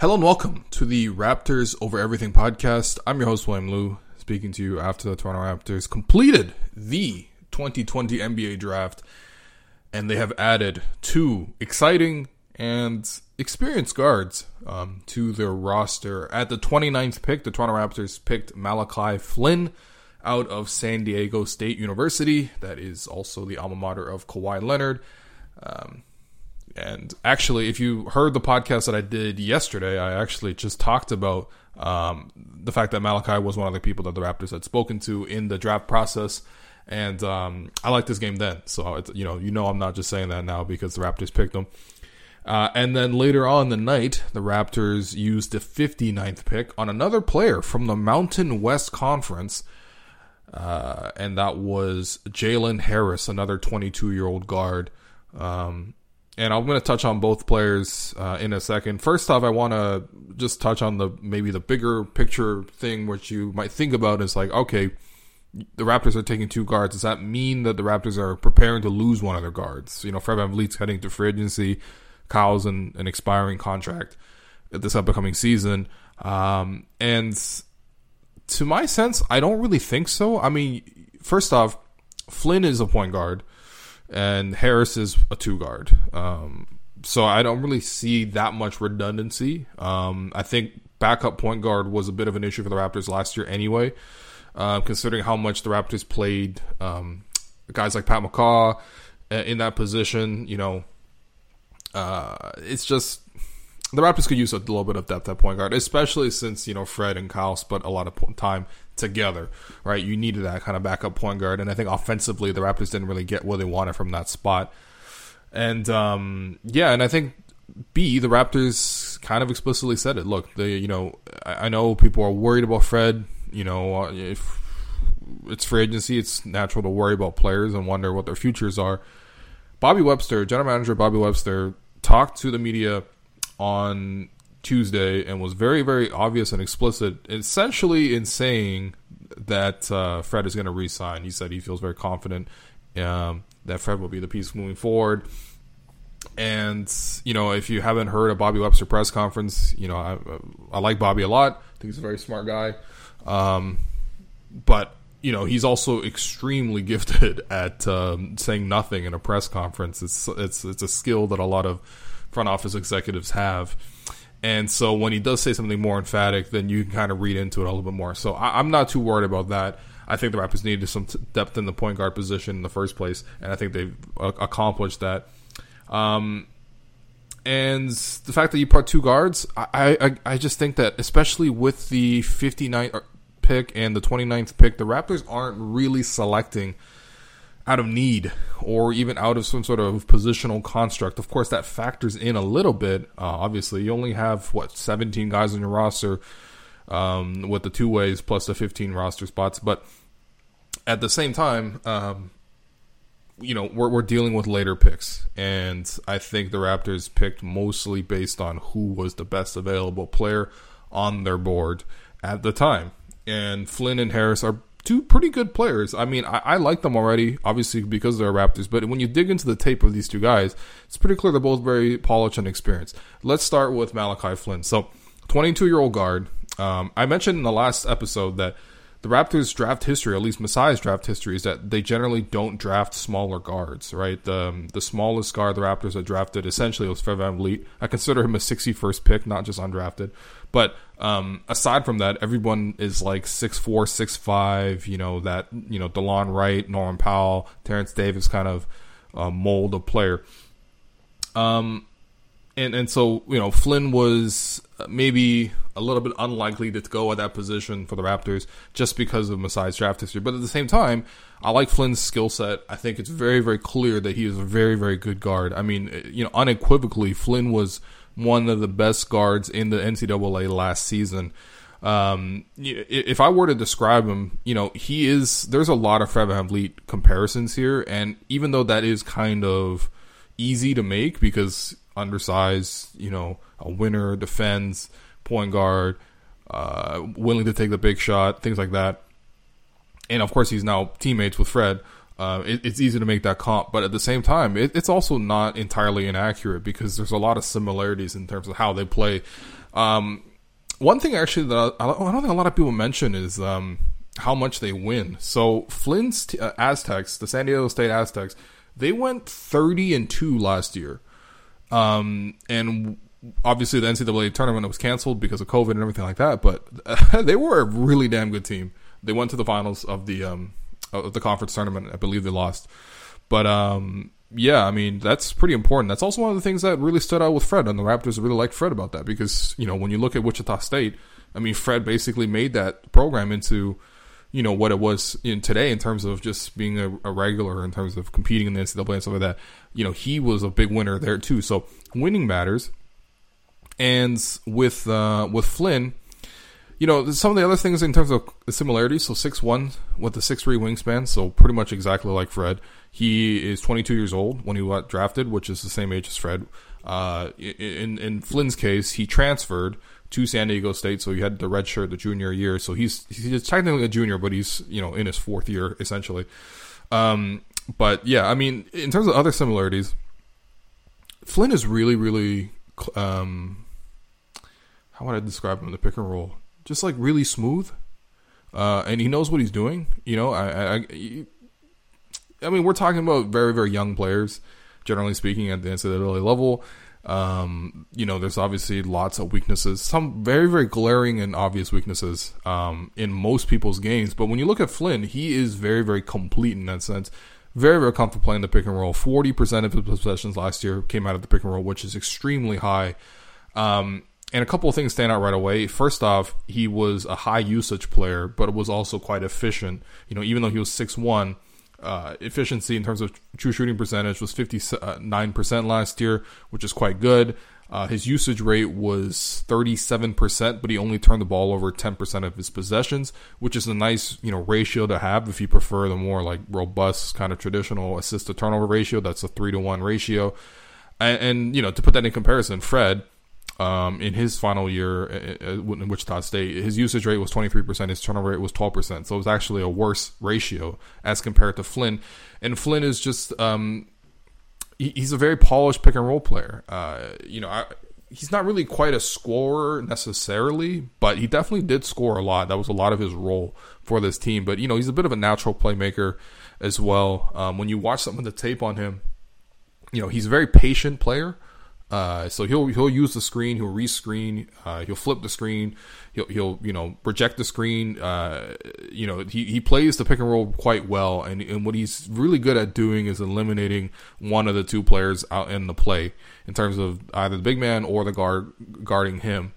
Hello and welcome to the Raptors Over Everything podcast. I'm your host, William Lou, speaking to you after the Toronto Raptors completed the 2020 NBA draft, and they have added two exciting and experienced guards um, to their roster. At the 29th pick, the Toronto Raptors picked Malachi Flynn out of San Diego State University. That is also the alma mater of Kawhi Leonard. Um, and actually, if you heard the podcast that I did yesterday, I actually just talked about um, the fact that Malachi was one of the people that the Raptors had spoken to in the draft process. And um, I like this game then, so you know, you know, I'm not just saying that now because the Raptors picked him. Uh, and then later on the night, the Raptors used the 59th pick on another player from the Mountain West Conference, uh, and that was Jalen Harris, another 22 year old guard. Um, and I'm going to touch on both players uh, in a second. First off, I want to just touch on the maybe the bigger picture thing, which you might think about is like, okay, the Raptors are taking two guards. Does that mean that the Raptors are preparing to lose one of their guards? You know, Fred VanVleet's heading to free agency. Kyle's an, an expiring contract at this upcoming season. Um, and to my sense, I don't really think so. I mean, first off, Flynn is a point guard and Harris is a two guard. Um, so I don't really see that much redundancy. Um, I think backup point guard was a bit of an issue for the Raptors last year anyway, uh, considering how much the Raptors played um, guys like Pat McCaw uh, in that position. You know, uh, it's just the Raptors could use a little bit of depth at point guard, especially since you know Fred and Kyle spent a lot of time together, right? You needed that kind of backup point guard, and I think offensively the Raptors didn't really get what they wanted from that spot. And um, yeah, and I think B the Raptors kind of explicitly said it. Look, they you know I, I know people are worried about Fred. You know, uh, if it's free agency, it's natural to worry about players and wonder what their futures are. Bobby Webster, general manager Bobby Webster, talked to the media on Tuesday and was very, very obvious and explicit, essentially in saying that uh, Fred is going to resign. He said he feels very confident um, that Fred will be the piece moving forward. And you know, if you haven't heard a Bobby Webster press conference, you know I, I like Bobby a lot. I think he's a very smart guy. Um, but you know he's also extremely gifted at um, saying nothing in a press conference. It's it's it's a skill that a lot of front office executives have. And so when he does say something more emphatic, then you can kind of read into it a little bit more. So I, am not too worried about that. I think the Raptors needed some depth in the point guard position in the first place, and I think they've uh, accomplished that. Um, and the fact that you part two guards, I, I, I just think that especially with the 59th pick and the 29th pick, the Raptors aren't really selecting – out of need or even out of some sort of positional construct. Of course, that factors in a little bit. Uh, obviously, you only have what 17 guys on your roster um, with the two ways plus the 15 roster spots, but at the same time, um, you know, we're, we're dealing with later picks, and I think the Raptors picked mostly based on who was the best available player on their board at the time. And Flynn and Harris are two pretty good players. I mean, I, I, like them already, obviously because they're Raptors. But when you dig into the tape of these two guys, it's pretty clear they're both very polished and experienced. Let's start with Malachi Flynn. So, 22 year old guard. Um, I mentioned in the last episode that the Raptors' draft history, at least Masai's draft history, is that they generally don't draft smaller guards, right? The, um, the smallest guard the Raptors have drafted essentially was Fred VanVleet. I consider him a 61st pick, not just undrafted. But um, aside from that, everyone is like six four, six five. You know that you know Delon Wright, Norman Powell, Terence Davis kind of uh, mold of player. Um, and and so you know Flynn was maybe a little bit unlikely to go at that position for the Raptors just because of Masai's draft history. But at the same time, I like Flynn's skill set. I think it's very very clear that he is a very very good guard. I mean, you know, unequivocally, Flynn was one of the best guards in the NCAA last season. Um, if I were to describe him, you know, he is. There's a lot of Fred VanVleet comparisons here, and even though that is kind of easy to make because undersized, you know, a winner, defends, point guard, uh, willing to take the big shot, things like that. And of course, he's now teammates with Fred. Uh, it, it's easy to make that comp, but at the same time, it, it's also not entirely inaccurate because there's a lot of similarities in terms of how they play. Um, one thing actually that I, I, don't think a lot of people mention is um, how much they win. So Flynn's t- uh, Aztecs, the San Diego State Aztecs, they went 30 and 2 last year. Um, and obviously the NCAA tournament was canceled because of COVID and everything like that, but they were a really damn good team. They went to the finals of the um, of the conference tournament. I believe they lost, but um, yeah, I mean that's pretty important. That's also one of the things that really stood out with Fred, and the Raptors really liked Fred about that because you know when you look at Wichita State, I mean Fred basically made that program into you know what it was in today in terms of just being a, a, regular in terms of competing in the NCAA and stuff like that. You know, he was a big winner there too. So winning matters. And with uh, with Flynn, you know, some of the other things in terms of the similarities. So six one with the six three wingspan, so pretty much exactly like Fred. He is 22 years old when he got drafted, which is the same age as Fred. Uh, in in Flynn's case, he transferred to San Diego State, so he had the red shirt the junior year. So he's he's technically a junior, but he's you know in his fourth year essentially. Um, but yeah, I mean, in terms of other similarities, Flynn is really really um, how would I describe him in the pick and roll? Just like really smooth, uh, and he knows what he's doing. You know, I, I, I, mean, we're talking about very very young players, generally speaking, at the NCAA level. Um, you know, there's obviously lots of weaknesses, some very, very glaring and obvious weaknesses um, in most people's games. But when you look at Flynn, he is very, very complete in that sense. Very, very comfortable playing the pick and roll. 40% of his possessions last year came out of the pick and roll, which is extremely high. Um, and a couple of things stand out right away. First off, he was a high usage player, but was also quite efficient. You know, even though he was six one, uh, efficiency in terms of true shooting percentage was 59% last year, which is quite good. Uh, his usage rate was 37%, but he only turned the ball over 10% of his possessions, which is a nice, you know, ratio to have if you prefer the more like robust kind of traditional assist to turnover ratio. That's a three to one ratio. And, and, you know, to put that in comparison, Fred, um, in his final year in Wichita State, his usage rate was 23%, his turnover rate was 12%. So it was actually a worse ratio as compared to Flynn. And Flynn is just, um, he, he's a very polished pick and roll player. Uh, you know, I, he's not really quite a scorer necessarily, but he definitely did score a lot. That was a lot of his role for this team. But, you know, he's a bit of a natural playmaker as well. Um, when you watch some of the tape on him, you know, he's a very patient player. Uh, so he'll he'll use the screen, he'll rescreen, uh, he'll flip the screen, he'll he'll you know reject the screen. Uh, you know he, he plays the pick and roll quite well, and and what he's really good at doing is eliminating one of the two players out in the play in terms of either the big man or the guard guarding him.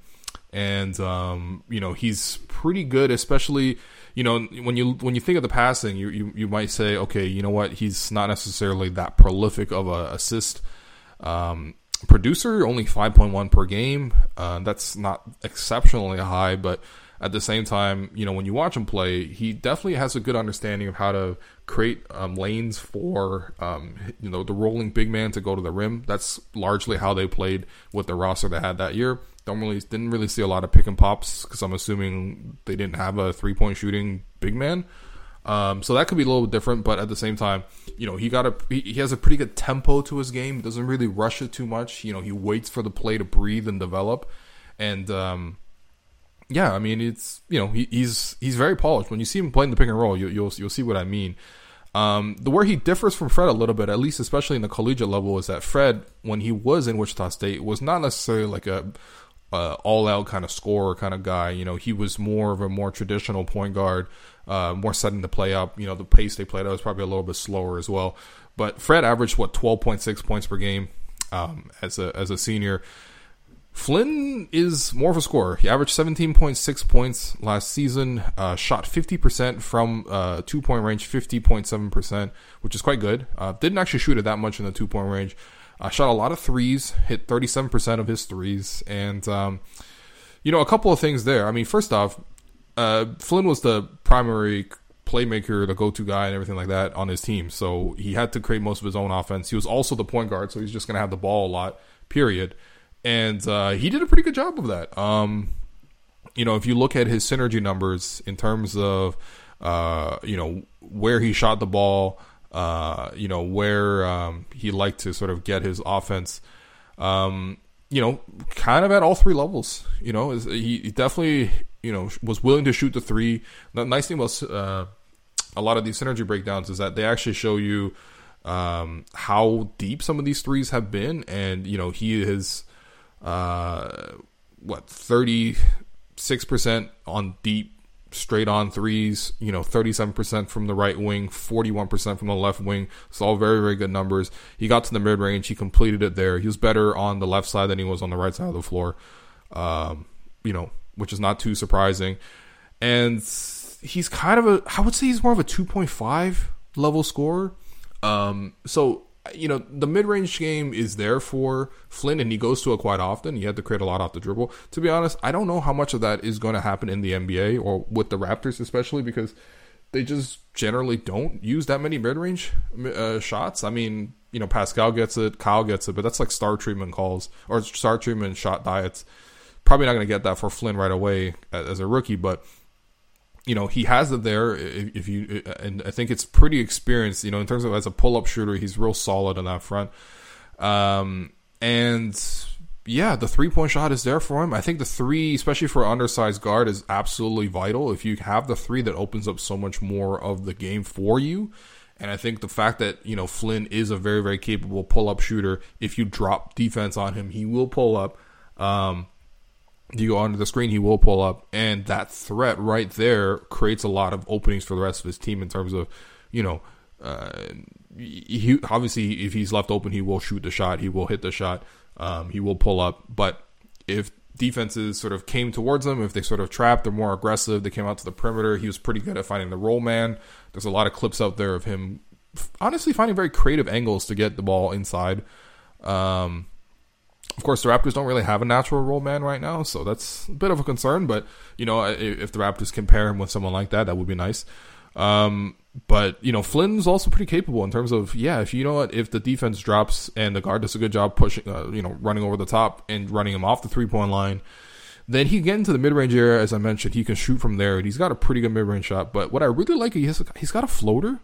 And um, you know he's pretty good, especially you know when you when you think of the passing, you you, you might say, okay, you know what, he's not necessarily that prolific of a assist. Um, producer, only 5.1 per game. Uh, that's not exceptionally high, but at the same time, you know, when you watch him play, he definitely has a good understanding of how to create um, lanes for, um, you know, the rolling big man to go to the rim. That's largely how they played with the roster they had that year. Don't really, didn't really see a lot of pick and pops because I'm assuming they didn't have a three point shooting big man. Um, so that could be a little different, but at the same time, you know, he got a he, he has a pretty good tempo to his game. Doesn't really rush it too much. You know, he waits for the play to breathe and develop. And um, yeah, I mean, it's you know, he, he's he's very polished. When you see him playing the pick and roll, you, will you'll, you'll see what I mean. Um, the where he differs from Fred a little bit, at least especially in the collegiate level, is that Fred, when he was in Wichita State, was not necessarily like a uh, all out kind of scorer kind of guy. You know, he was more of a more traditional point guard uh, more setting the play up. You know, the pace they played out was probably a little bit slower as well. But Fred averaged what 12.6 points per game, um, as a as a senior. Flynn is more of a scorer. He averaged 17.6 points last season, uh, shot 50% from uh, two point range, 50.7%, which is quite good. Uh, didn't actually shoot it that much in the two point range. Uh, shot a lot of threes, hit 37% of his threes. And, um, you know, a couple of things there. I mean, first off, uh, Flynn was the primary playmaker, the go to guy, and everything like that on his team. So he had to create most of his own offense. He was also the point guard, so he's just going to have the ball a lot, period and uh, he did a pretty good job of that. Um, you know, if you look at his synergy numbers in terms of, uh, you know, where he shot the ball, uh, you know, where um, he liked to sort of get his offense, um, you know, kind of at all three levels. You know, he definitely, you know, was willing to shoot the three. The nice thing about uh, a lot of these synergy breakdowns is that they actually show you um, how deep some of these threes have been, and you know, he is uh, what thirty six percent on deep straight on threes, you know, 37% from the right wing, 41% from the left wing. It's all very, very good numbers. He got to the mid range. He completed it there. He was better on the left side than he was on the right side of the floor, um, you know, which is not too surprising. And he's kind of a, I would say he's more of a 2.5 level scorer. Um, so you know, the mid range game is there for Flynn, and he goes to it quite often. He had to create a lot off the dribble. To be honest, I don't know how much of that is going to happen in the NBA or with the Raptors, especially because they just generally don't use that many mid range uh, shots. I mean, you know, Pascal gets it, Kyle gets it, but that's like star treatment calls or star treatment shot diets. Probably not going to get that for Flynn right away as a rookie, but you know he has it there. If, you and I think it's pretty experienced you know in terms of as a pull up shooter he's real solid on that front. Um, and yeah the three point shot is there for him. I think the three especially for undersized guard is absolutely vital. If you have the three that opens up so much more of the game for you. And I think the fact that you know Flynn is a very very capable pull up shooter if you drop defense on him he will pull up. Um, you go onto the screen, he will pull up, and that threat right there creates a lot of openings for the rest of his team in terms of, you know, uh, he obviously if he's left open, he will shoot the shot, he will hit the shot, um, he will pull up. But if defenses sort of came towards him, if they sort of trapped, they're more aggressive, they came out to the perimeter. He was pretty good at finding the roll man. There's a lot of clips out there of him, honestly, finding very creative angles to get the ball inside. Um, of course, the Raptors don't really have a natural role man right now, so that's a bit of a concern. But you know, if the Raptors compare him with someone like that, that would be nice. Um, but you know, Flynn's also pretty capable in terms of yeah. If you know what, if the defense drops and the guard does a good job pushing, uh, you know, running over the top and running him off the three point line, then he get into the mid range area. As I mentioned, he can shoot from there, and he's got a pretty good mid range shot. But what I really like, he has, he's got a floater.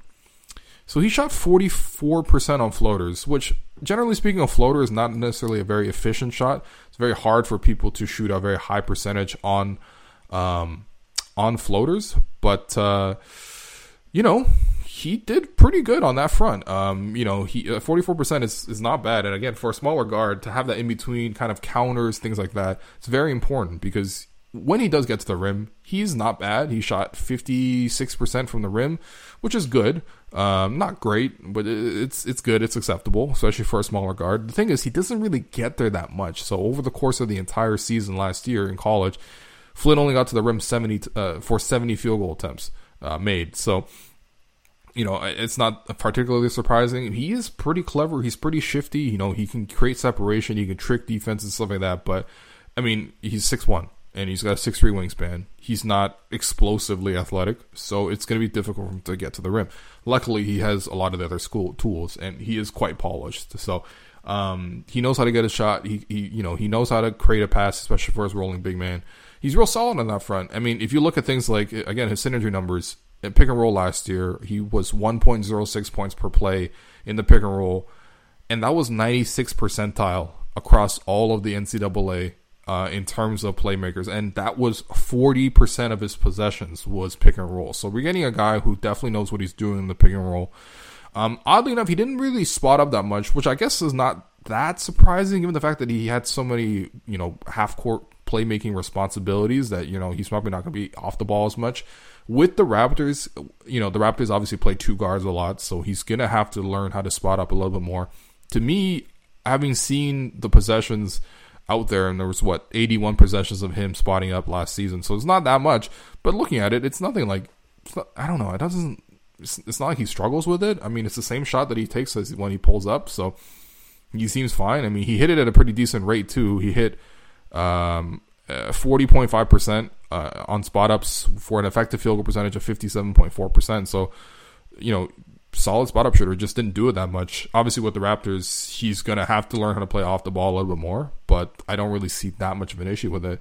So he shot 44% on floaters, which generally speaking, a floater is not necessarily a very efficient shot. It's very hard for people to shoot a very high percentage on um, on floaters, but uh, you know he did pretty good on that front. Um, you know, he uh, forty four percent is is not bad, and again for a smaller guard to have that in between kind of counters things like that, it's very important because when he does get to the rim, he's not bad. He shot 56% from the rim, which is good. Um, not great, but it's it's good. It's acceptable, especially for a smaller guard. The thing is, he doesn't really get there that much. So over the course of the entire season last year in college, Flynn only got to the rim 70 uh, for 70 field goal attempts uh, made. So you know, it's not particularly surprising. He is pretty clever. He's pretty shifty. You know, he can create separation. He can trick defense and stuff like that. But I mean, he's six one and he's got a six three wingspan. He's not explosively athletic, so it's going to be difficult for him to get to the rim. Luckily, he has a lot of the other school tools, and he is quite polished. So um, he knows how to get a shot. He, he, you know, he knows how to create a pass, especially for his rolling big man. He's real solid on that front. I mean, if you look at things like again his synergy numbers in pick and roll last year, he was 1.06 points per play in the pick and roll, and that was 96 percentile across all of the NCAA uh, in terms of playmakers, and that was 40% of his possessions was pick and roll. So we're getting a guy who definitely knows what he's doing in the pick and roll. Um, oddly enough, he didn't really spot up that much, which I guess is not that surprising, given the fact that he had so many, you know, half court playmaking responsibilities that you know he's probably not going to be off the ball as much. With the Raptors, you know, the Raptors obviously play two guards a lot, so he's going to have to learn how to spot up a little bit more. To me, having seen the possessions out there, and there was what 81 possessions of him spotting up last season, so it's not that much. But looking at it, it's nothing like it's not, I don't know. It doesn't. It's, it's not like he struggles with it. I mean, it's the same shot that he takes as when he pulls up, so he seems fine. I mean, he hit it at a pretty decent rate too. He hit um, uh, forty point five percent uh, on spot ups for an effective field goal percentage of fifty seven point four percent. So, you know, solid spot up shooter. Just didn't do it that much. Obviously, with the Raptors, he's gonna have to learn how to play off the ball a little bit more. But I don't really see that much of an issue with it.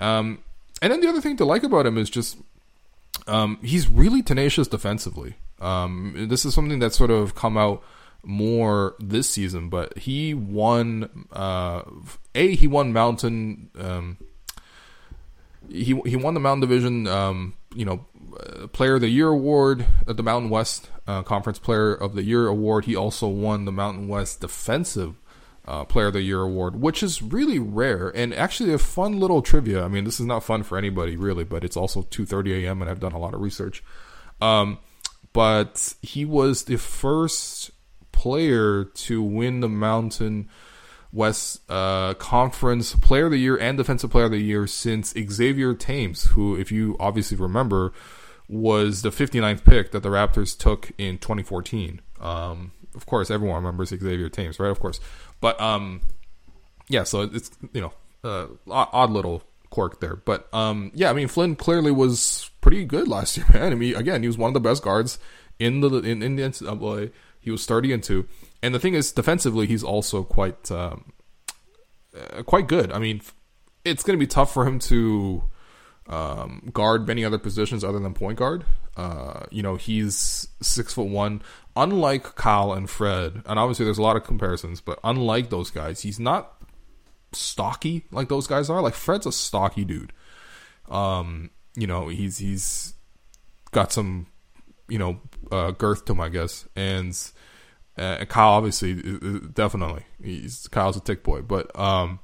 Um, and then the other thing to like about him is just um, he's really tenacious defensively. Um, this is something that's sort of come out more this season, but he won. Uh, a he won Mountain. Um, he he won the Mountain Division. Um, you know, Player of the Year award at the Mountain West uh, Conference Player of the Year award. He also won the Mountain West Defensive uh, Player of the Year award, which is really rare and actually a fun little trivia. I mean, this is not fun for anybody really, but it's also 2:30 a.m. and I've done a lot of research. Um, but he was the first player to win the Mountain West uh, Conference Player of the Year and Defensive Player of the Year since Xavier Thames, who, if you obviously remember, was the 59th pick that the Raptors took in 2014. Um, of course, everyone remembers Xavier Thames, right? Of course, but um, yeah. So it's you know uh, odd little quirk there, but um, yeah. I mean, Flynn clearly was pretty good last year, man. I mean, again, he was one of the best guards in the in, in the NCAA. He was 30 and and the thing is, defensively, he's also quite um, uh, quite good. I mean, it's going to be tough for him to um, guard many other positions other than point guard. Uh, you know, he's six foot one. Unlike Kyle and Fred, and obviously there's a lot of comparisons, but unlike those guys, he's not stocky like those guys are. Like Fred's a stocky dude. Um, you know, he's he's got some, you know, uh, girth to him, I guess, and uh, Kyle obviously definitely he's Kyle's a tick boy, but um,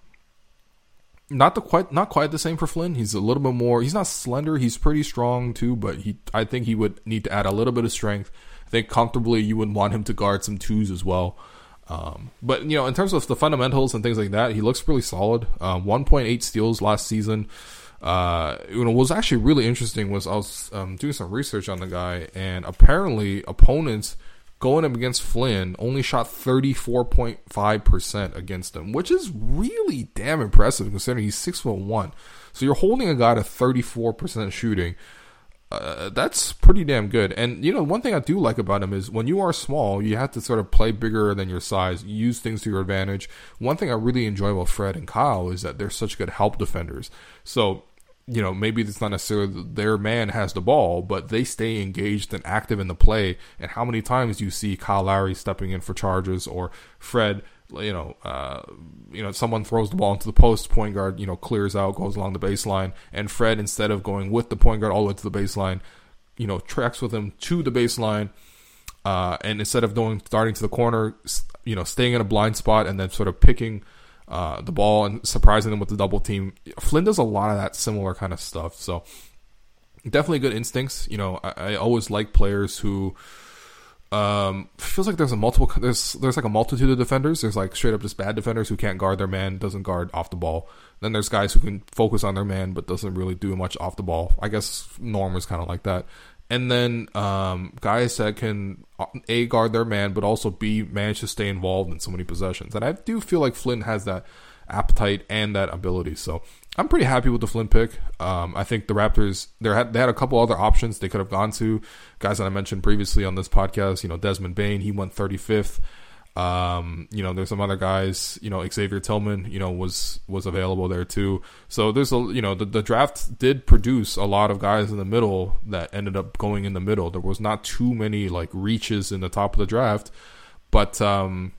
not the quite not quite the same for Flynn. He's a little bit more. He's not slender. He's pretty strong too, but he I think he would need to add a little bit of strength. I think comfortably you would want him to guard some twos as well. Um, but you know, in terms of the fundamentals and things like that, he looks really solid. Uh, 1.8 steals last season. Uh, you know, what was actually really interesting was I was um, doing some research on the guy, and apparently opponents going up against Flynn only shot 34.5% against him, which is really damn impressive considering he's six foot one. So you're holding a guy to 34% shooting. Uh, that's pretty damn good. And you know, one thing I do like about him is when you are small, you have to sort of play bigger than your size, use things to your advantage. One thing I really enjoy about Fred and Kyle is that they're such good help defenders. So you know, maybe it's not necessarily their man has the ball, but they stay engaged and active in the play. And how many times do you see Kyle Lowry stepping in for charges or Fred, you know, uh, you know, someone throws the ball into the post, point guard, you know, clears out, goes along the baseline, and Fred, instead of going with the point guard all the way to the baseline, you know, tracks with him to the baseline, uh, and instead of going starting to the corner, you know, staying in a blind spot and then sort of picking – uh, the ball and surprising them with the double team. Flynn does a lot of that similar kind of stuff. So definitely good instincts. You know, I, I always like players who um, feels like there's a multiple there's there's like a multitude of defenders. There's like straight up just bad defenders who can't guard their man, doesn't guard off the ball. Then there's guys who can focus on their man but doesn't really do much off the ball. I guess Norm is kind of like that and then um, guys that can a guard their man, but also b manage to stay involved in so many possessions. And I do feel like Flynn has that appetite and that ability. So I'm pretty happy with the Flynn pick. Um, I think the Raptors they had they had a couple other options they could have gone to. Guys that I mentioned previously on this podcast, you know Desmond Bane, he went 35th. Um, you know, there's some other guys, you know, Xavier Tillman, you know, was was available there too. So there's a you know, the, the draft did produce a lot of guys in the middle that ended up going in the middle. There was not too many like reaches in the top of the draft. But um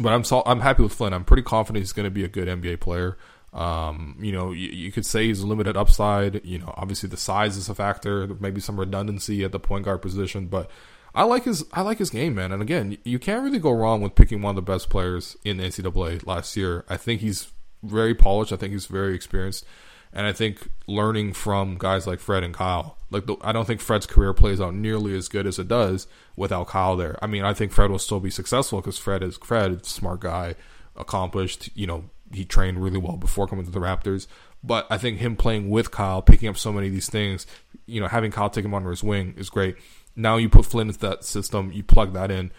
but I'm so, I'm happy with Flynn. I'm pretty confident he's going to be a good NBA player. Um, you know, you, you, could say he's limited upside. You know, obviously the size is a factor. Maybe some redundancy at the point guard position, but I like his I like his game, man. And again, you can't really go wrong with picking one of the best players in NCAA last year. I think he's very polished. I think he's very experienced, and I think learning from guys like Fred and Kyle. Like the, I don't think Fred's career plays out nearly as good as it does without Kyle there. I mean, I think Fred will still be successful because Fred is Fred, smart guy, accomplished. You know, he trained really well before coming to the Raptors. But I think him playing with Kyle, picking up so many of these things, you know, having Kyle take him under his wing is great. Now you put Flynn into that system, you plug that in,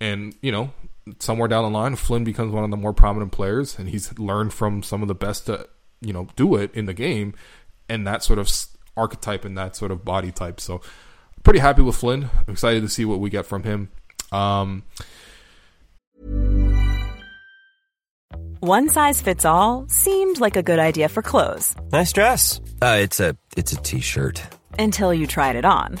and you know, somewhere down the line, Flynn becomes one of the more prominent players, and he's learned from some of the best to you know do it in the game, and that sort of archetype and that sort of body type. So, pretty happy with Flynn. I'm excited to see what we get from him. Um, One size fits all seemed like a good idea for clothes. Nice dress. Uh, it's a it's a t-shirt. Until you tried it on.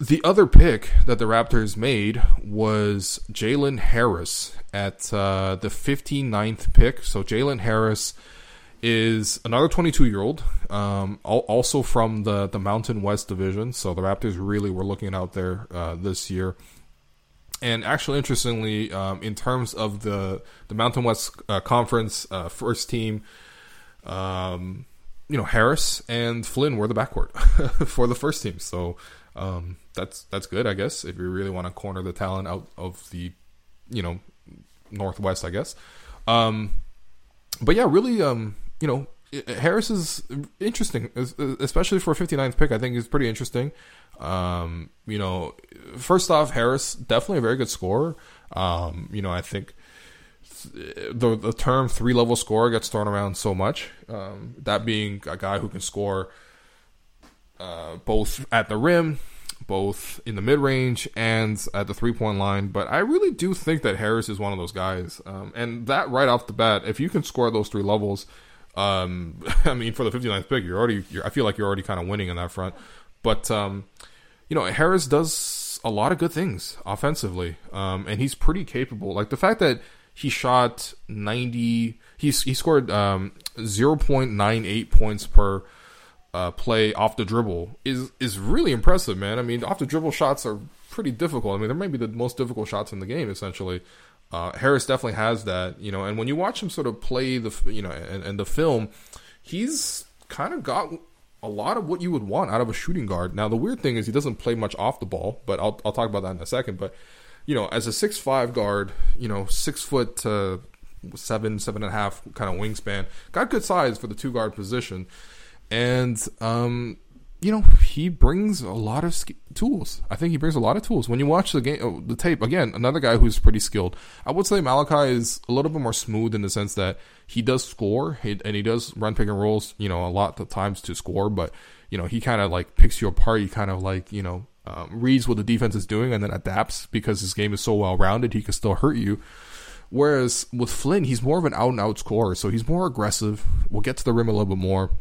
The other pick that the Raptors made was Jalen Harris at uh, the 59th pick. So Jalen Harris is another 22 year old, um, also from the, the Mountain West Division. So the Raptors really were looking out there uh, this year. And actually, interestingly, um, in terms of the the Mountain West uh, Conference uh, first team, um, you know Harris and Flynn were the backcourt for the first team. So um, that's that's good, I guess. If you really want to corner the talent out of the, you know, Northwest, I guess. Um, but yeah, really, um, you know, Harris is interesting, especially for a 59th pick. I think is pretty interesting. Um, you know, first off, Harris definitely a very good scorer. Um, you know, I think the the term three level scorer gets thrown around so much. Um, that being a guy who can score uh, both at the rim, both in the mid range and at the three point line. But I really do think that Harris is one of those guys. Um, and that right off the bat, if you can score those three levels, um, I mean, for the 59th pick, you're already, you're, I feel like you're already kind of winning in that front. But, um, you know, Harris does a lot of good things offensively. Um, and he's pretty capable. Like the fact that he shot 90, he's, he scored, um, 0.98 points per, uh, play off the dribble is is really impressive, man. I mean, off the dribble shots are pretty difficult. I mean, they might be the most difficult shots in the game, essentially. Uh, Harris definitely has that, you know. And when you watch him sort of play the, you know, and, and the film, he's kind of got a lot of what you would want out of a shooting guard. Now, the weird thing is he doesn't play much off the ball, but I'll I'll talk about that in a second. But you know, as a six five guard, you know, six foot. Uh, seven, seven and a half kind of wingspan. Got good size for the two guard position and um, you know he brings a lot of sk- tools. I think he brings a lot of tools. When you watch the game, oh, the tape again, another guy who's pretty skilled. I would say Malachi is a little bit more smooth in the sense that he does score and he does run pick and rolls. You know, a lot of times to score, but you know he kind of like picks you apart. He kind of like you know um, reads what the defense is doing and then adapts because his game is so well rounded. He can still hurt you. Whereas with Flynn, he's more of an out and out scorer, so he's more aggressive. We'll get to the rim a little bit more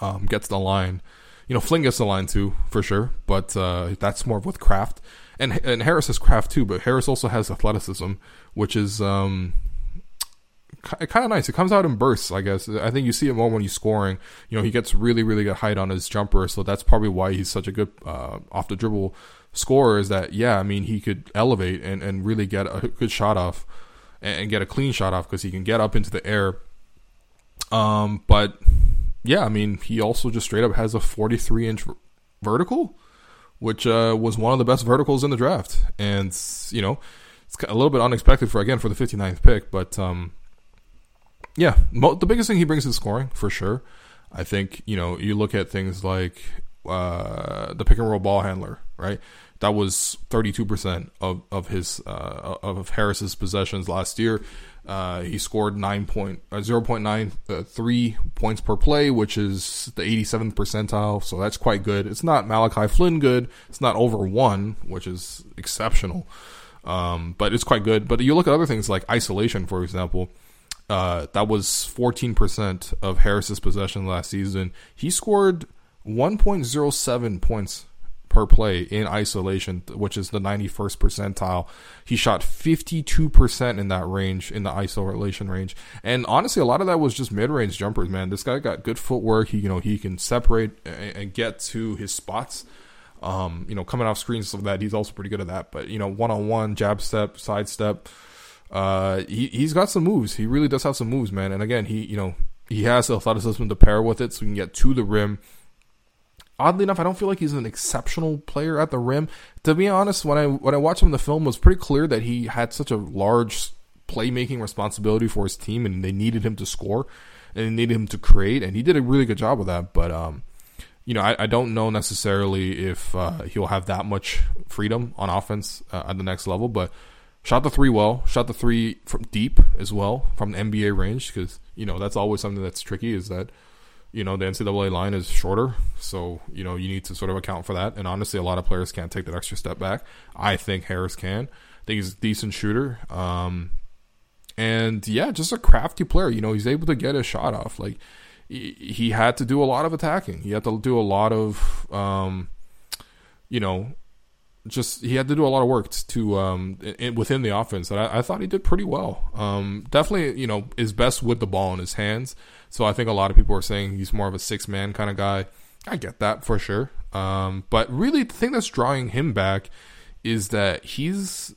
um, gets the line. You know, Flynn gets the line too, for sure, but uh, that's more with craft. And and Harris has craft too, but Harris also has athleticism, which is um, kind of nice. It comes out in bursts, I guess. I think you see it more when he's scoring. You know, he gets really, really good height on his jumper, so that's probably why he's such a good uh, off the dribble scorer. Is that yeah? I mean, he could elevate and, and really get a good shot off and, and get a clean shot off because he can get up into the air. Um, but yeah, I mean, he also just straight up has a 43 inch vertical, which uh, was one of the best verticals in the draft. And, you know, it's a little bit unexpected for, again, for the 59th pick. But, um, yeah, mo- the biggest thing he brings is scoring, for sure. I think, you know, you look at things like uh, the pick and roll ball handler, right? That was 32% of of his uh, of Harris's possessions last year. Uh, he scored nine point uh, zero point nine uh, points per play, which is the 87th percentile. So that's quite good. It's not Malachi Flynn good. It's not over one, which is exceptional. Um, but it's quite good. But you look at other things like isolation, for example. Uh, that was 14% of Harris's possession last season. He scored 1.07 points per play in isolation, which is the 91st percentile. He shot 52% in that range, in the isolation range. And honestly, a lot of that was just mid-range jumpers, man. This guy got good footwork. He, you know, he can separate and get to his spots. Um, you know, coming off screens so that, he's also pretty good at that. But, you know, one-on-one, jab step, side step, uh, he, he's got some moves. He really does have some moves, man. And again, he, you know, he has the athleticism to pair with it so he can get to the rim oddly enough, I don't feel like he's an exceptional player at the rim. To be honest, when I when I watched him in the film, it was pretty clear that he had such a large playmaking responsibility for his team, and they needed him to score, and they needed him to create, and he did a really good job with that. But um, you know, I, I don't know necessarily if uh, he'll have that much freedom on offense uh, at the next level, but. Shot the three well. Shot the three from deep as well from the NBA range because you know that's always something that's tricky. Is that you know the NCAA line is shorter, so you know you need to sort of account for that. And honestly, a lot of players can't take that extra step back. I think Harris can. I think he's a decent shooter. Um, and yeah, just a crafty player. You know, he's able to get a shot off. Like he, had to do a lot of attacking. He had to do a lot of, um, you know, just he had to do a lot of work to um in, within the offense. And I, I, thought he did pretty well. Um, definitely, you know, is best with the ball in his hands. So I think a lot of people are saying he's more of a six man kind of guy. I get that for sure. Um, but really, the thing that's drawing him back is that he's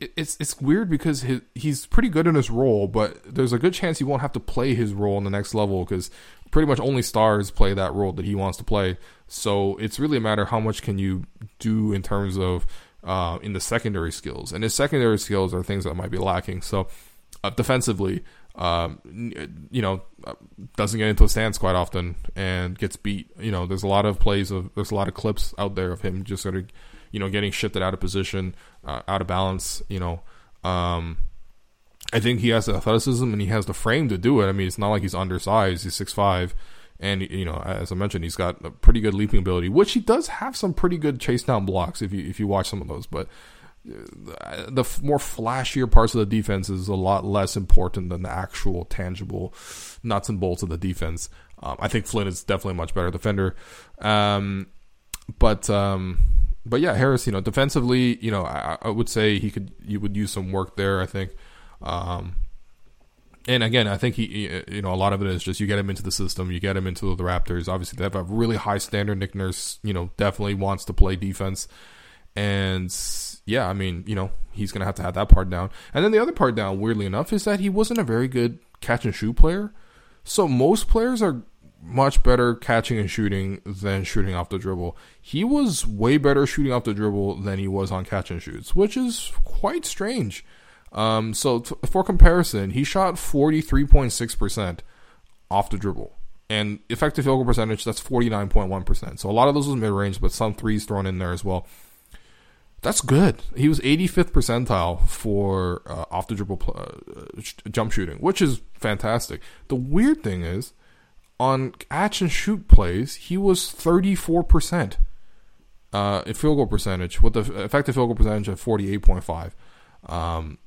it's it's weird because his, he's pretty good in his role, but there's a good chance he won't have to play his role in the next level because pretty much only stars play that role that he wants to play. So it's really a matter how much can you do in terms of uh, in the secondary skills, and his secondary skills are things that might be lacking. So uh, defensively, um, you know, doesn't get into a stance quite often and gets beat. You know, there's a lot of plays of there's a lot of clips out there of him just sort of, you know, getting shifted out of position, uh, out of balance. You know, um, I think he has the athleticism and he has the frame to do it. I mean, it's not like he's undersized. He's six five, and you know, as I mentioned, he's got a pretty good leaping ability, which he does have some pretty good chase down blocks if you if you watch some of those, but the more flashier parts of the defense is a lot less important than the actual tangible nuts and bolts of the defense. Um, I think Flynn is definitely a much better defender. Um, but um, but yeah, Harris, you know, defensively, you know, I, I, would say he could you would use some work there. I think. Um, and again, I think he, you know, a lot of it is just you get him into the system, you get him into the Raptors. Obviously, they have a really high standard. Nick Nurse, you know, definitely wants to play defense, and yeah, I mean, you know, he's going to have to have that part down. And then the other part down, weirdly enough, is that he wasn't a very good catch and shoot player. So most players are much better catching and shooting than shooting off the dribble. He was way better shooting off the dribble than he was on catch and shoots, which is quite strange. Um, so t- for comparison, he shot 43.6% off the dribble. And effective field goal percentage, that's 49.1%. So a lot of those was mid range, but some threes thrown in there as well. That's good. He was 85th percentile for uh, off the dribble uh, jump shooting, which is fantastic. The weird thing is, on catch and shoot plays, he was 34% uh, in field goal percentage with the effective field goal percentage of 48.5. Um,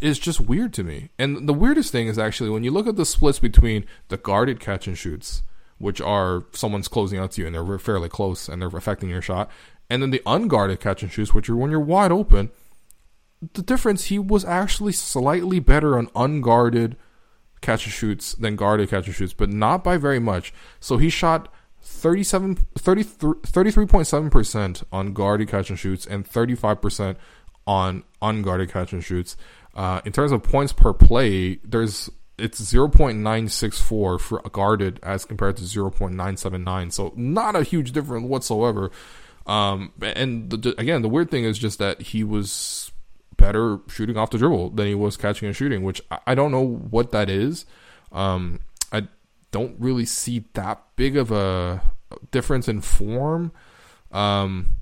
is just weird to me. And the weirdest thing is actually when you look at the splits between the guarded catch and shoots, which are someone's closing out to you and they're fairly close and they're affecting your shot, and then the unguarded catch and shoots, which are when you're wide open. The difference, he was actually slightly better on unguarded catch and shoots than guarded catch and shoots, but not by very much. So he shot 37, 33.7% on guarded catch and shoots and 35% on unguarded catch and shoots. Uh, in terms of points per play, there's it's 0.964 for guarded as compared to 0.979. So not a huge difference whatsoever. Um, and the, again, the weird thing is just that he was better shooting off the dribble than he was catching and shooting, which I, I don't know what that is. Um, I don't really see that big of a difference in form. Um,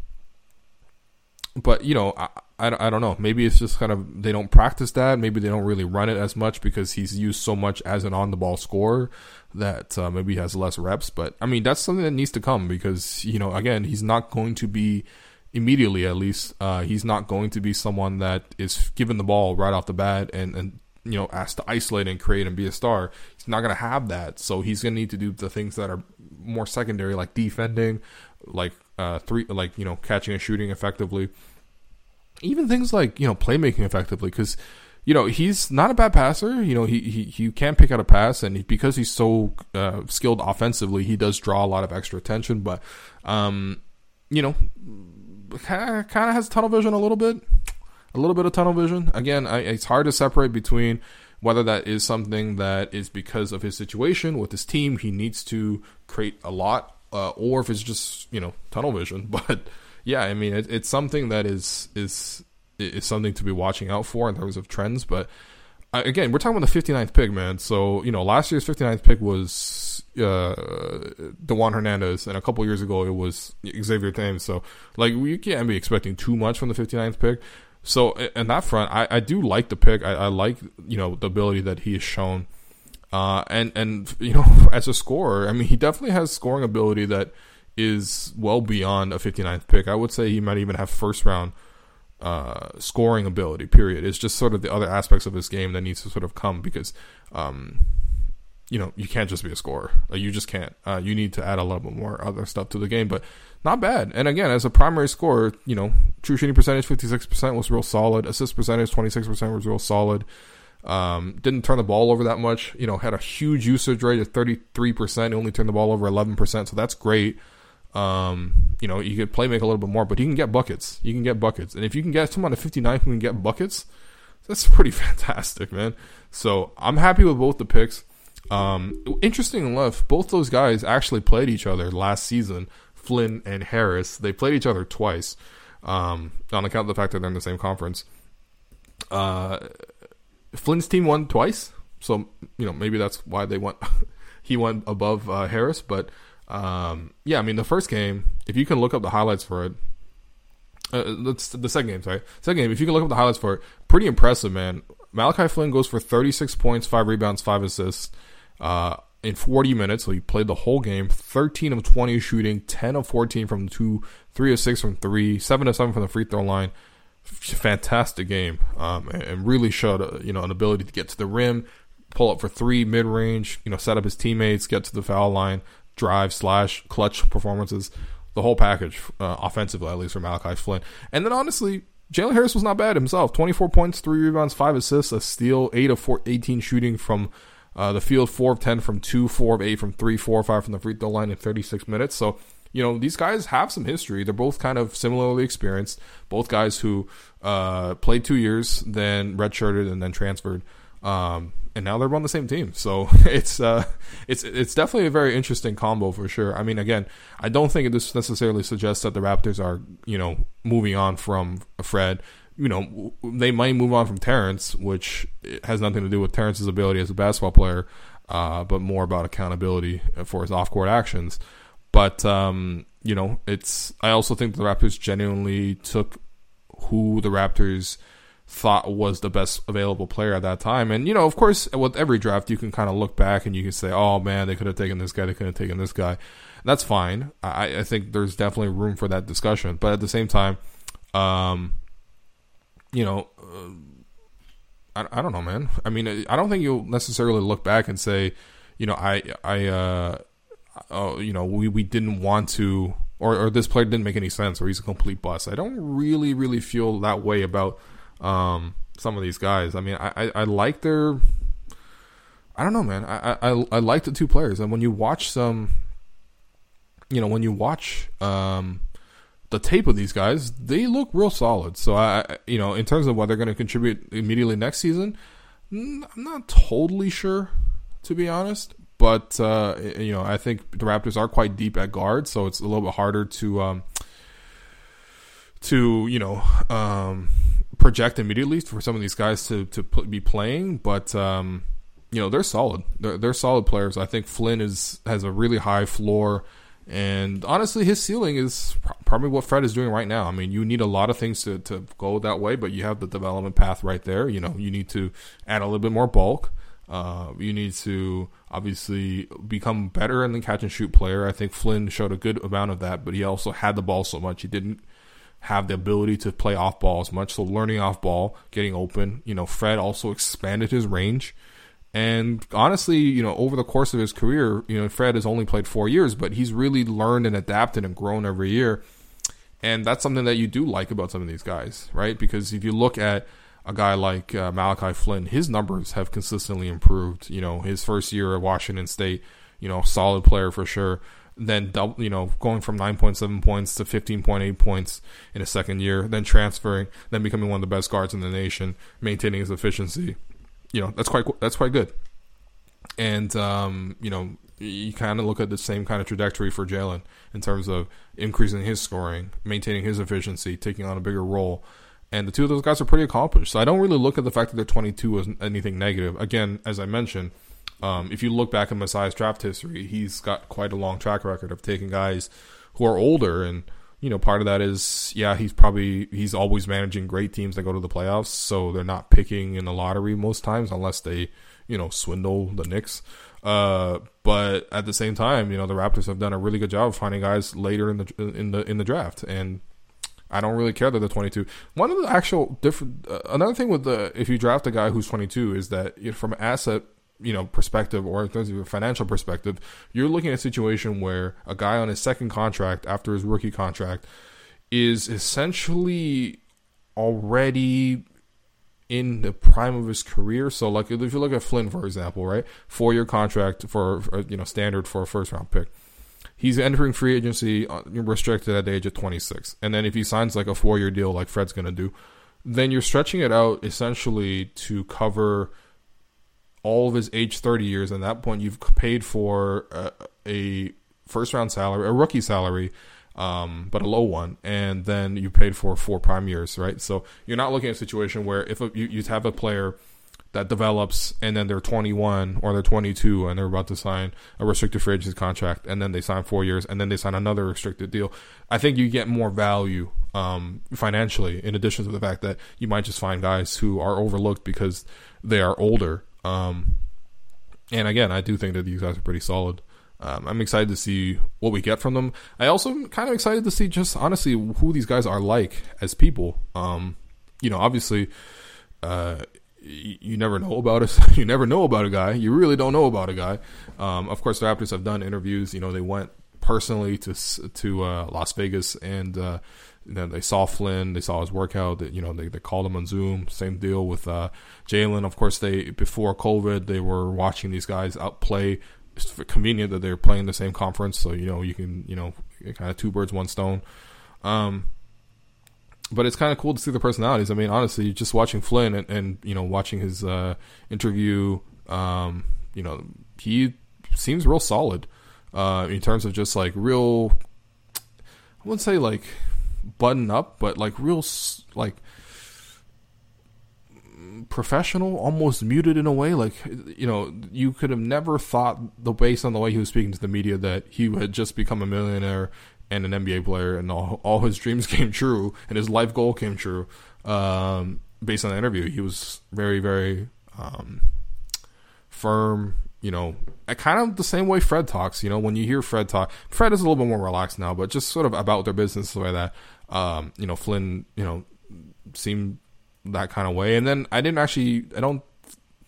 but you know, I, I, I don't know. Maybe it's just kind of they don't practice that. Maybe they don't really run it as much because he's used so much as an on the ball scorer that uh, maybe he has less reps. But I mean, that's something that needs to come because you know, again, he's not going to be immediately at least. Uh, he's not going to be someone that is given the ball right off the bat and and you know asked to isolate and create and be a star. He's not going to have that. So he's going to need to do the things that are more secondary, like defending, like uh, three, like you know, catching and shooting effectively even things like you know playmaking effectively because you know he's not a bad passer. You know he he, he can pick out a pass, and because he's so uh, skilled offensively, he does draw a lot of extra attention. But um, you know, kind of has tunnel vision a little bit, a little bit of tunnel vision. Again, I, it's hard to separate between whether that is something that is because of his situation with his team, he needs to create a lot, uh, or if it's just you know tunnel vision. But yeah, I mean, it, it's something that is is is something to be watching out for in terms of trends. But uh, again, we're talking about the 59th pick, man. So you know, last year's 59th pick was uh, Dewan Hernandez, and a couple years ago it was Xavier Thames. So like, we can't be expecting too much from the 59th pick. So in that front, I, I do like the pick. I, I like you know the ability that he has shown. Uh, and and you know, as a scorer, I mean, he definitely has scoring ability that is well beyond a 59th pick. I would say he might even have first round uh, scoring ability. Period. It's just sort of the other aspects of his game that needs to sort of come because, um, you know, you can't just be a scorer. Like, you just can't. Uh, you need to add a little bit more other stuff to the game. But not bad. And again, as a primary scorer, you know, true shooting percentage 56% was real solid. Assist percentage 26% was real solid. Um, didn't turn the ball over that much. You know, had a huge usage rate of 33%. Only turned the ball over 11%. So that's great. Um, you know, you could play make a little bit more, but he can get buckets. You can get buckets, and if you can get someone at 59 who can get buckets, that's pretty fantastic, man. So I'm happy with both the picks. Um, interesting enough, both those guys actually played each other last season. Flynn and Harris, they played each other twice. Um, on account of the fact that they're in the same conference. Uh, Flynn's team won twice, so you know maybe that's why they went. he went above uh, Harris, but um, yeah, I mean, the first game, if you can look up the highlights for it, uh, the second game, sorry. Second game, if you can look up the highlights for it, pretty impressive, man. Malachi Flynn goes for 36 points, 5 rebounds, 5 assists uh, in 40 minutes. So he played the whole game, 13 of 20 shooting, 10 of 14 from 2, 3 of 6 from 3, 7 of 7 from the free throw line. Fantastic game um, and really showed uh, you know an ability to get to the rim, pull up for three mid range, you know, set up his teammates, get to the foul line, drive slash clutch performances, the whole package uh, offensively at least for Malachi Flynn. And then honestly, Jalen Harris was not bad himself. 24 points, 3 rebounds, 5 assists, a steal, 8 of 4, 18 shooting from uh, the field, 4 of 10 from 2, 4 of 8 from 3, 4 of 5 from the free throw line in 36 minutes. So, you know, these guys have some history. They're both kind of similarly experienced. Both guys who uh, played two years, then redshirted, and then transferred. Um, and now they're on the same team. So it's uh, it's it's definitely a very interesting combo for sure. I mean, again, I don't think this necessarily suggests that the Raptors are you know moving on from Fred. You know, they might move on from Terence, which has nothing to do with Terence's ability as a basketball player, uh, but more about accountability for his off-court actions. But um, you know, it's I also think the Raptors genuinely took who the Raptors thought was the best available player at that time. And, you know, of course, with every draft, you can kind of look back and you can say, oh man, they could have taken this guy, they could have taken this guy. That's fine. I, I think there's definitely room for that discussion. But at the same time, um, you know, uh, I, I don't know, man. I mean, I don't think you'll necessarily look back and say, you know, I, I, uh, oh, you know, we, we didn't want to, or, or this player didn't make any sense, or he's a complete bust. I don't really, really feel that way about um, some of these guys. I mean, I, I, I like their. I don't know, man. I, I I like the two players, and when you watch some, you know, when you watch um, the tape of these guys, they look real solid. So I, you know, in terms of what they're going to contribute immediately next season, I'm not totally sure, to be honest. But uh, you know, I think the Raptors are quite deep at guard, so it's a little bit harder to um, to you know um, project immediately for some of these guys to to be playing, but um, you know they're solid. They're, they're solid players. I think Flynn is has a really high floor, And honestly, his ceiling is probably what Fred is doing right now. I mean, you need a lot of things to, to go that way, but you have the development path right there. You know, you need to add a little bit more bulk. Uh, you need to obviously become better in the catch and shoot player. I think Flynn showed a good amount of that, but he also had the ball so much he didn't have the ability to play off ball as much. So learning off ball, getting open. You know, Fred also expanded his range. And honestly, you know, over the course of his career, you know, Fred has only played four years, but he's really learned and adapted and grown every year. And that's something that you do like about some of these guys, right? Because if you look at a guy like uh, Malachi Flynn, his numbers have consistently improved. You know, his first year at Washington State, you know, solid player for sure. Then, you know, going from 9.7 points to 15.8 points in a second year, then transferring, then becoming one of the best guards in the nation, maintaining his efficiency you know that's quite that's quite good. And um, you know you kind of look at the same kind of trajectory for Jalen in terms of increasing his scoring, maintaining his efficiency, taking on a bigger role. And the two of those guys are pretty accomplished. So I don't really look at the fact that they're 22 as anything negative. Again, as I mentioned, um, if you look back at Masai's draft history, he's got quite a long track record of taking guys who are older and you know, part of that is, yeah, he's probably he's always managing great teams that go to the playoffs, so they're not picking in the lottery most times unless they, you know, swindle the Knicks. Uh, but at the same time, you know, the Raptors have done a really good job of finding guys later in the in the in the draft, and I don't really care that they're 22. One of the actual different, uh, another thing with the if you draft a guy who's 22 is that you know, from an asset you know perspective or in terms of a financial perspective, you're looking at a situation where a guy on his second contract after his rookie contract is essentially already in the prime of his career. So, like if you look at Flynn, for example, right, four year contract for you know standard for a first round pick. He's entering free agency uh, restricted at the age of 26, and then if he signs like a four year deal, like Fred's gonna do, then you're stretching it out essentially to cover all of his age 30 years. And at that point, you've paid for a, a first round salary, a rookie salary, um, but a low one, and then you paid for four prime years, right? So you're not looking at a situation where if a, you, you have a player that develops and then they're 21 or they're 22 and they're about to sign a restricted free agency contract and then they sign four years and then they sign another restricted deal. I think you get more value um, financially in addition to the fact that you might just find guys who are overlooked because they are older um, and again, I do think that these guys are pretty solid. Um, I'm excited to see what we get from them. I also am kind of excited to see just honestly who these guys are like as people. Um, you know, obviously, uh, you, never know about us. you never know about a guy. You really don't know about a guy. Um, of course, the Raptors have done interviews. You know, they went personally to to uh, Las Vegas and uh, you know, they saw Flynn, they saw his workout. You know, they, they called him on Zoom. Same deal with uh, Jalen. Of course, they before COVID, they were watching these guys out play. It's convenient that they're playing the same conference, so you know you can you know kind of two birds one stone. Um, but it's kind of cool to see the personalities. I mean, honestly, just watching Flynn and, and you know watching his uh, interview, um, you know, he seems real solid uh, in terms of just like real. I wouldn't say like button up, but like real like professional, almost muted in a way. Like you know, you could have never thought the based on the way he was speaking to the media that he had just become a millionaire and an NBA player, and all all his dreams came true, and his life goal came true. Um, based on the interview, he was very very um, firm. You know, kind of the same way Fred talks. You know, when you hear Fred talk, Fred is a little bit more relaxed now, but just sort of about their business the way that um, you know, Flynn, you know, seemed that kind of way. And then I didn't actually, I don't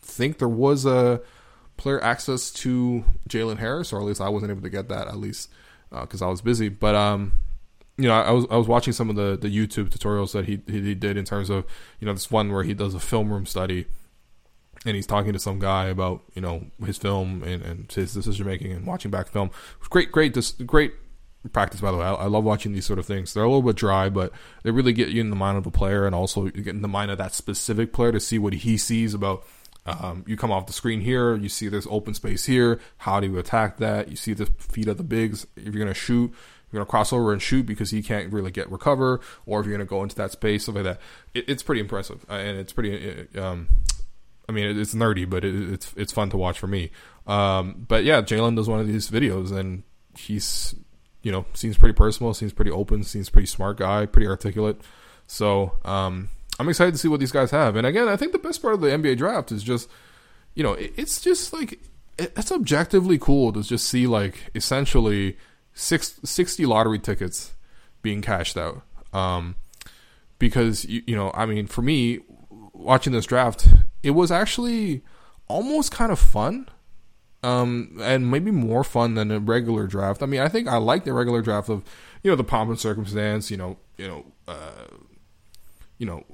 think there was a player access to Jalen Harris, or at least I wasn't able to get that at least because uh, I was busy. But um, you know, I was I was watching some of the the YouTube tutorials that he he did in terms of you know this one where he does a film room study. And he's talking to some guy about you know his film and, and his decision making and watching back film. Great, great, great practice by the way I, I, love watching these sort of things they're a little bit dry but they really get you in the mind of the player and also get in the mind of that specific player to see what he sees about um, you come off the screen here you see this open space here how do you attack that you see the feet of the bigs if you're going to shoot you're going to cross over and shoot because he can't really get recover or if you're going to go into that space stuff like that it, it's pretty impressive uh, and it's pretty uh, um, I mean, it's nerdy, but it, it's it's fun to watch for me. Um, but yeah, Jalen does one of these videos, and he's you know, seems pretty personal, seems pretty open, seems pretty smart guy, pretty articulate. So um, I'm excited to see what these guys have. And again, I think the best part of the NBA draft is just, you know, it's just like it's objectively cool to just see like essentially six, 60 lottery tickets being cashed out. Um, because you, you know, I mean, for me, watching this draft, it was actually almost kind of fun. Um, and maybe more fun than a regular draft. I mean, I think I like the regular draft of, you know, the pomp and circumstance. You know, you know, uh, you know,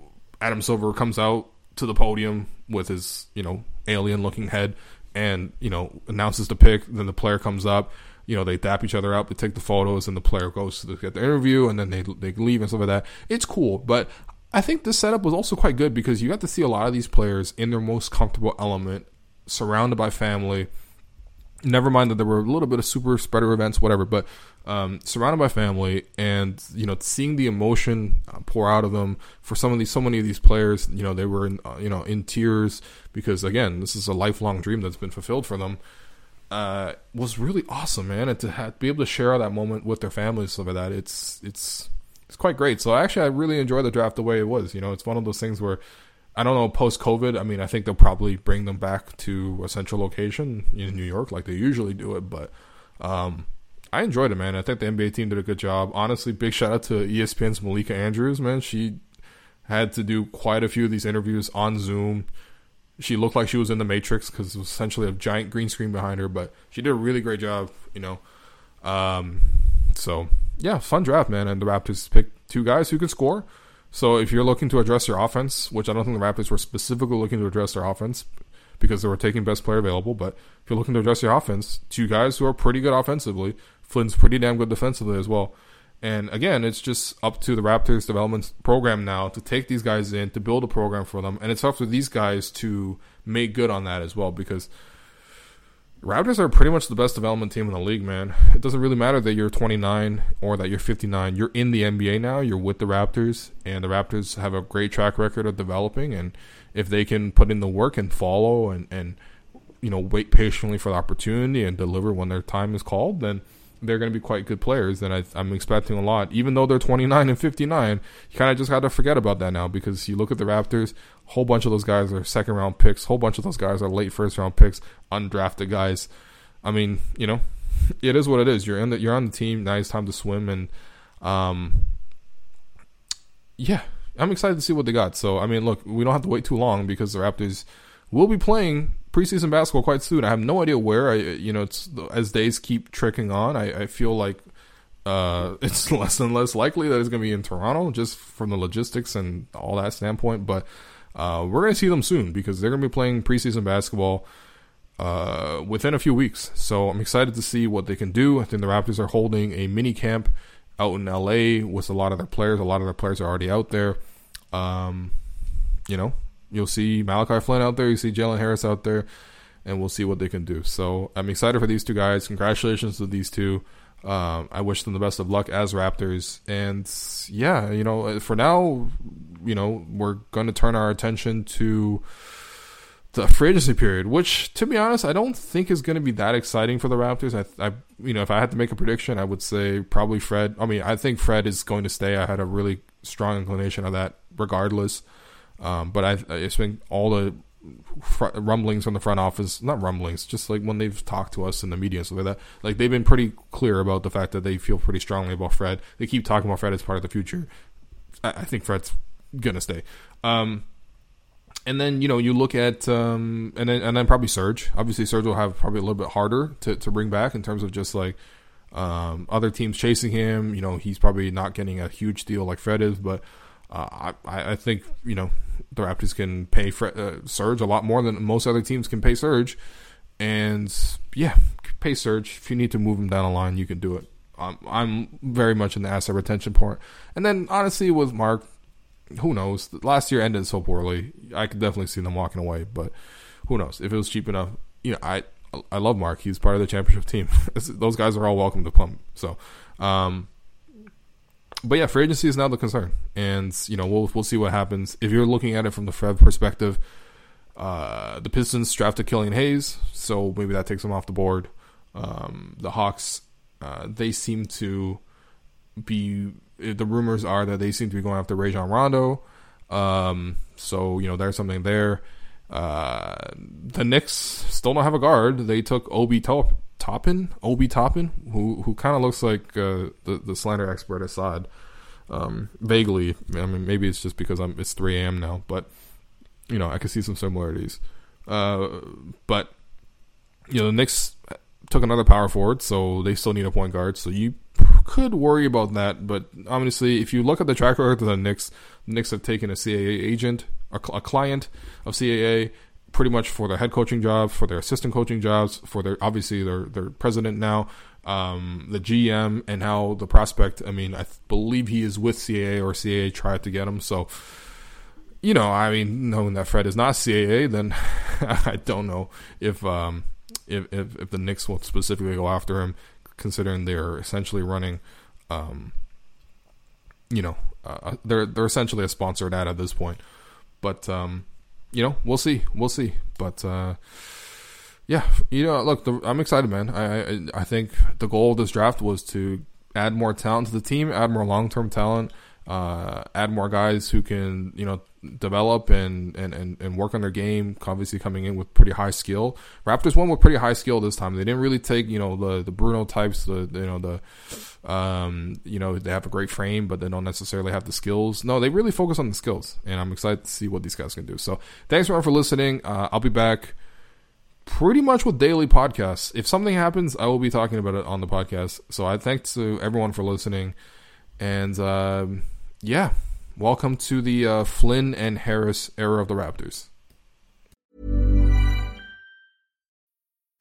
Adam Silver comes out to the podium with his, you know, alien-looking head, and you know, announces the pick. Then the player comes up. You know, they dap each other up, they take the photos, and the player goes to the, get the interview, and then they they leave and stuff like that. It's cool, but I think this setup was also quite good because you got to see a lot of these players in their most comfortable element, surrounded by family. Never mind that there were a little bit of super spreader events, whatever, but um, surrounded by family, and you know, seeing the emotion uh, pour out of them for some of these, so many of these players, you know, they were in, uh, you know, in tears because again, this is a lifelong dream that's been fulfilled for them. Uh, was really awesome, man, and to have, be able to share that moment with their families, like that. It's it's it's quite great. So actually, I really enjoy the draft the way it was. You know, it's one of those things where I don't know post COVID. I mean, I think they'll probably bring them back to a central location in New York like they usually do it. But um, I enjoyed it, man. I think the NBA team did a good job. Honestly, big shout out to ESPN's Malika Andrews, man. She had to do quite a few of these interviews on Zoom. She looked like she was in the Matrix because it was essentially a giant green screen behind her, but she did a really great job, you know. Um, so yeah, fun draft, man. And the Raptors picked two guys who can score. So if you're looking to address your offense, which I don't think the Raptors were specifically looking to address their offense because they were taking best player available, but if you're looking to address your offense, two guys who are pretty good offensively, Flynn's pretty damn good defensively as well. And again, it's just up to the Raptors development program now to take these guys in, to build a program for them. And it's up to these guys to make good on that as well because – Raptors are pretty much the best development team in the league, man. It doesn't really matter that you're 29 or that you're 59. You're in the NBA now. You're with the Raptors, and the Raptors have a great track record of developing. And if they can put in the work and follow and and you know wait patiently for the opportunity and deliver when their time is called, then they're going to be quite good players. And I, am expecting a lot. Even though they're 29 and 59, you kind of just got to forget about that now because you look at the Raptors, a whole bunch of those guys are second round picks, a whole bunch of those guys are late first round picks, undrafted guys. I mean, you know, it is what it is. You're in the, you're on the team. Now it's time to swim. And, um, yeah, I'm excited to see what they got. So, I mean, look, we don't have to wait too long because the Raptors will be playing preseason basketball quite soon. I have no idea where. I you know, it's as days keep tricking on. I, I feel like uh, it's less and less likely that it's going to be in Toronto, just from the logistics and all that standpoint. But uh, we're going to see them soon because they're going to be playing preseason basketball uh, within a few weeks. So I'm excited to see what they can do. I think the Raptors are holding a mini camp out in LA with a lot of their players. A lot of their players are already out there. Um, you know, you'll see Malachi Flynn out there, you see Jalen Harris out there, and we'll see what they can do. So I'm excited for these two guys. Congratulations to these two. Um, I wish them the best of luck as Raptors. And yeah, you know, for now, you know, we're going to turn our attention to the free agency period, which, to be honest, I don't think is going to be that exciting for the Raptors. I, I, you know, if I had to make a prediction, I would say probably Fred. I mean, I think Fred is going to stay. I had a really strong inclination of that, regardless. Um, but I, it's been all the fr- rumblings from the front office, not rumblings, just like when they've talked to us in the media and stuff like that. Like they've been pretty clear about the fact that they feel pretty strongly about Fred. They keep talking about Fred as part of the future. I, I think Fred's gonna stay. Um, and then you know you look at um, and then and then probably Serge. Obviously, Serge will have probably a little bit harder to to bring back in terms of just like um, other teams chasing him. You know, he's probably not getting a huge deal like Fred is, but uh, I, I think you know the Raptors can pay uh, Serge a lot more than most other teams can pay Serge, and yeah, pay Serge If you need to move him down the line, you can do it. Um, I'm very much in the asset retention part, and then honestly with Mark, who knows? Last year ended so poorly. I could definitely see them walking away, but who knows if it was cheap enough? You know, I I love Mark. He's part of the championship team. Those guys are all welcome to come. So, um, but yeah, free agency is now the concern, and you know we'll we'll see what happens. If you're looking at it from the Fred perspective, uh, the Pistons drafted Killian Hayes, so maybe that takes them off the board. Um, the Hawks uh, they seem to be. The rumors are that they seem to be going after Rajon Rondo. Um, so you know, there's something there. Uh, the Knicks still don't have a guard. They took Obi Top- Toppin, Obi Toppin, who who kind of looks like uh, the the slander expert Assad. Um, vaguely, I mean, maybe it's just because I'm it's 3 a.m. now, but you know, I can see some similarities. Uh, but you know, the Knicks took another power forward, so they still need a point guard. So you could worry about that. But honestly, if you look at the track record of the Knicks, the Knicks have taken a CAA agent, a, a client of CAA, pretty much for their head coaching jobs, for their assistant coaching jobs, for their obviously their their president now, um, the GM, and how the prospect. I mean, I th- believe he is with CAA or CAA tried to get him. So, you know, I mean, knowing that Fred is not CAA, then I don't know if um, if, if if the Knicks will specifically go after him, considering they're essentially running, um, you know, uh, they're they're essentially a sponsored ad at this point. But um, you know, we'll see, we'll see. But uh, yeah, you know, look, the, I'm excited, man. I, I I think the goal of this draft was to add more talent to the team, add more long term talent, uh, add more guys who can you know develop and, and, and, and work on their game. Obviously, coming in with pretty high skill. Raptors won with pretty high skill this time. They didn't really take you know the the Bruno types, the you know the um you know they have a great frame, but they don't necessarily have the skills. No, they really focus on the skills, and I'm excited to see what these guys can do. So thanks everyone for listening. Uh, I'll be back pretty much with daily podcasts. If something happens, I will be talking about it on the podcast. So I thanks to everyone for listening, and um, yeah, welcome to the uh, Flynn and Harris era of the Raptors.